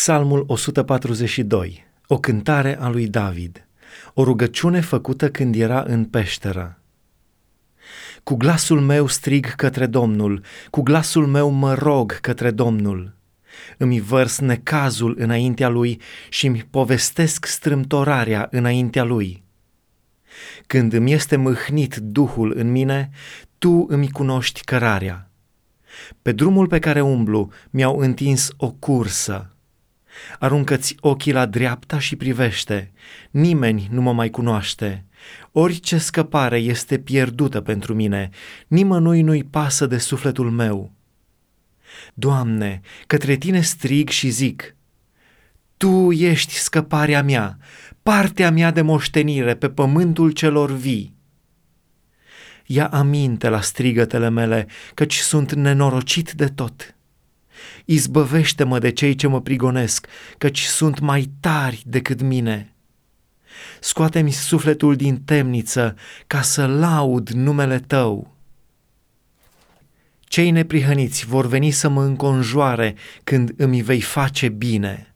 Psalmul 142, o cântare a lui David, o rugăciune făcută când era în peșteră. Cu glasul meu strig către Domnul, cu glasul meu mă rog către Domnul. Îmi vărs necazul înaintea lui și îmi povestesc strâmtorarea înaintea lui. Când îmi este mâhnit Duhul în mine, tu îmi cunoști cărarea. Pe drumul pe care umblu mi-au întins o cursă Aruncă-ți ochii la dreapta și privește, nimeni nu mă mai cunoaște. Orice scăpare este pierdută pentru mine, nimănui nu-i pasă de sufletul meu. Doamne, către Tine strig și zic, Tu ești scăparea mea, partea mea de moștenire pe pământul celor vii. Ia aminte la strigătele mele, căci sunt nenorocit de tot. Izbăvește-mă de cei ce mă prigonesc, căci sunt mai tari decât mine. Scoate-mi sufletul din temniță ca să laud numele Tău. Cei neprihăniți vor veni să mă înconjoare când îmi vei face bine.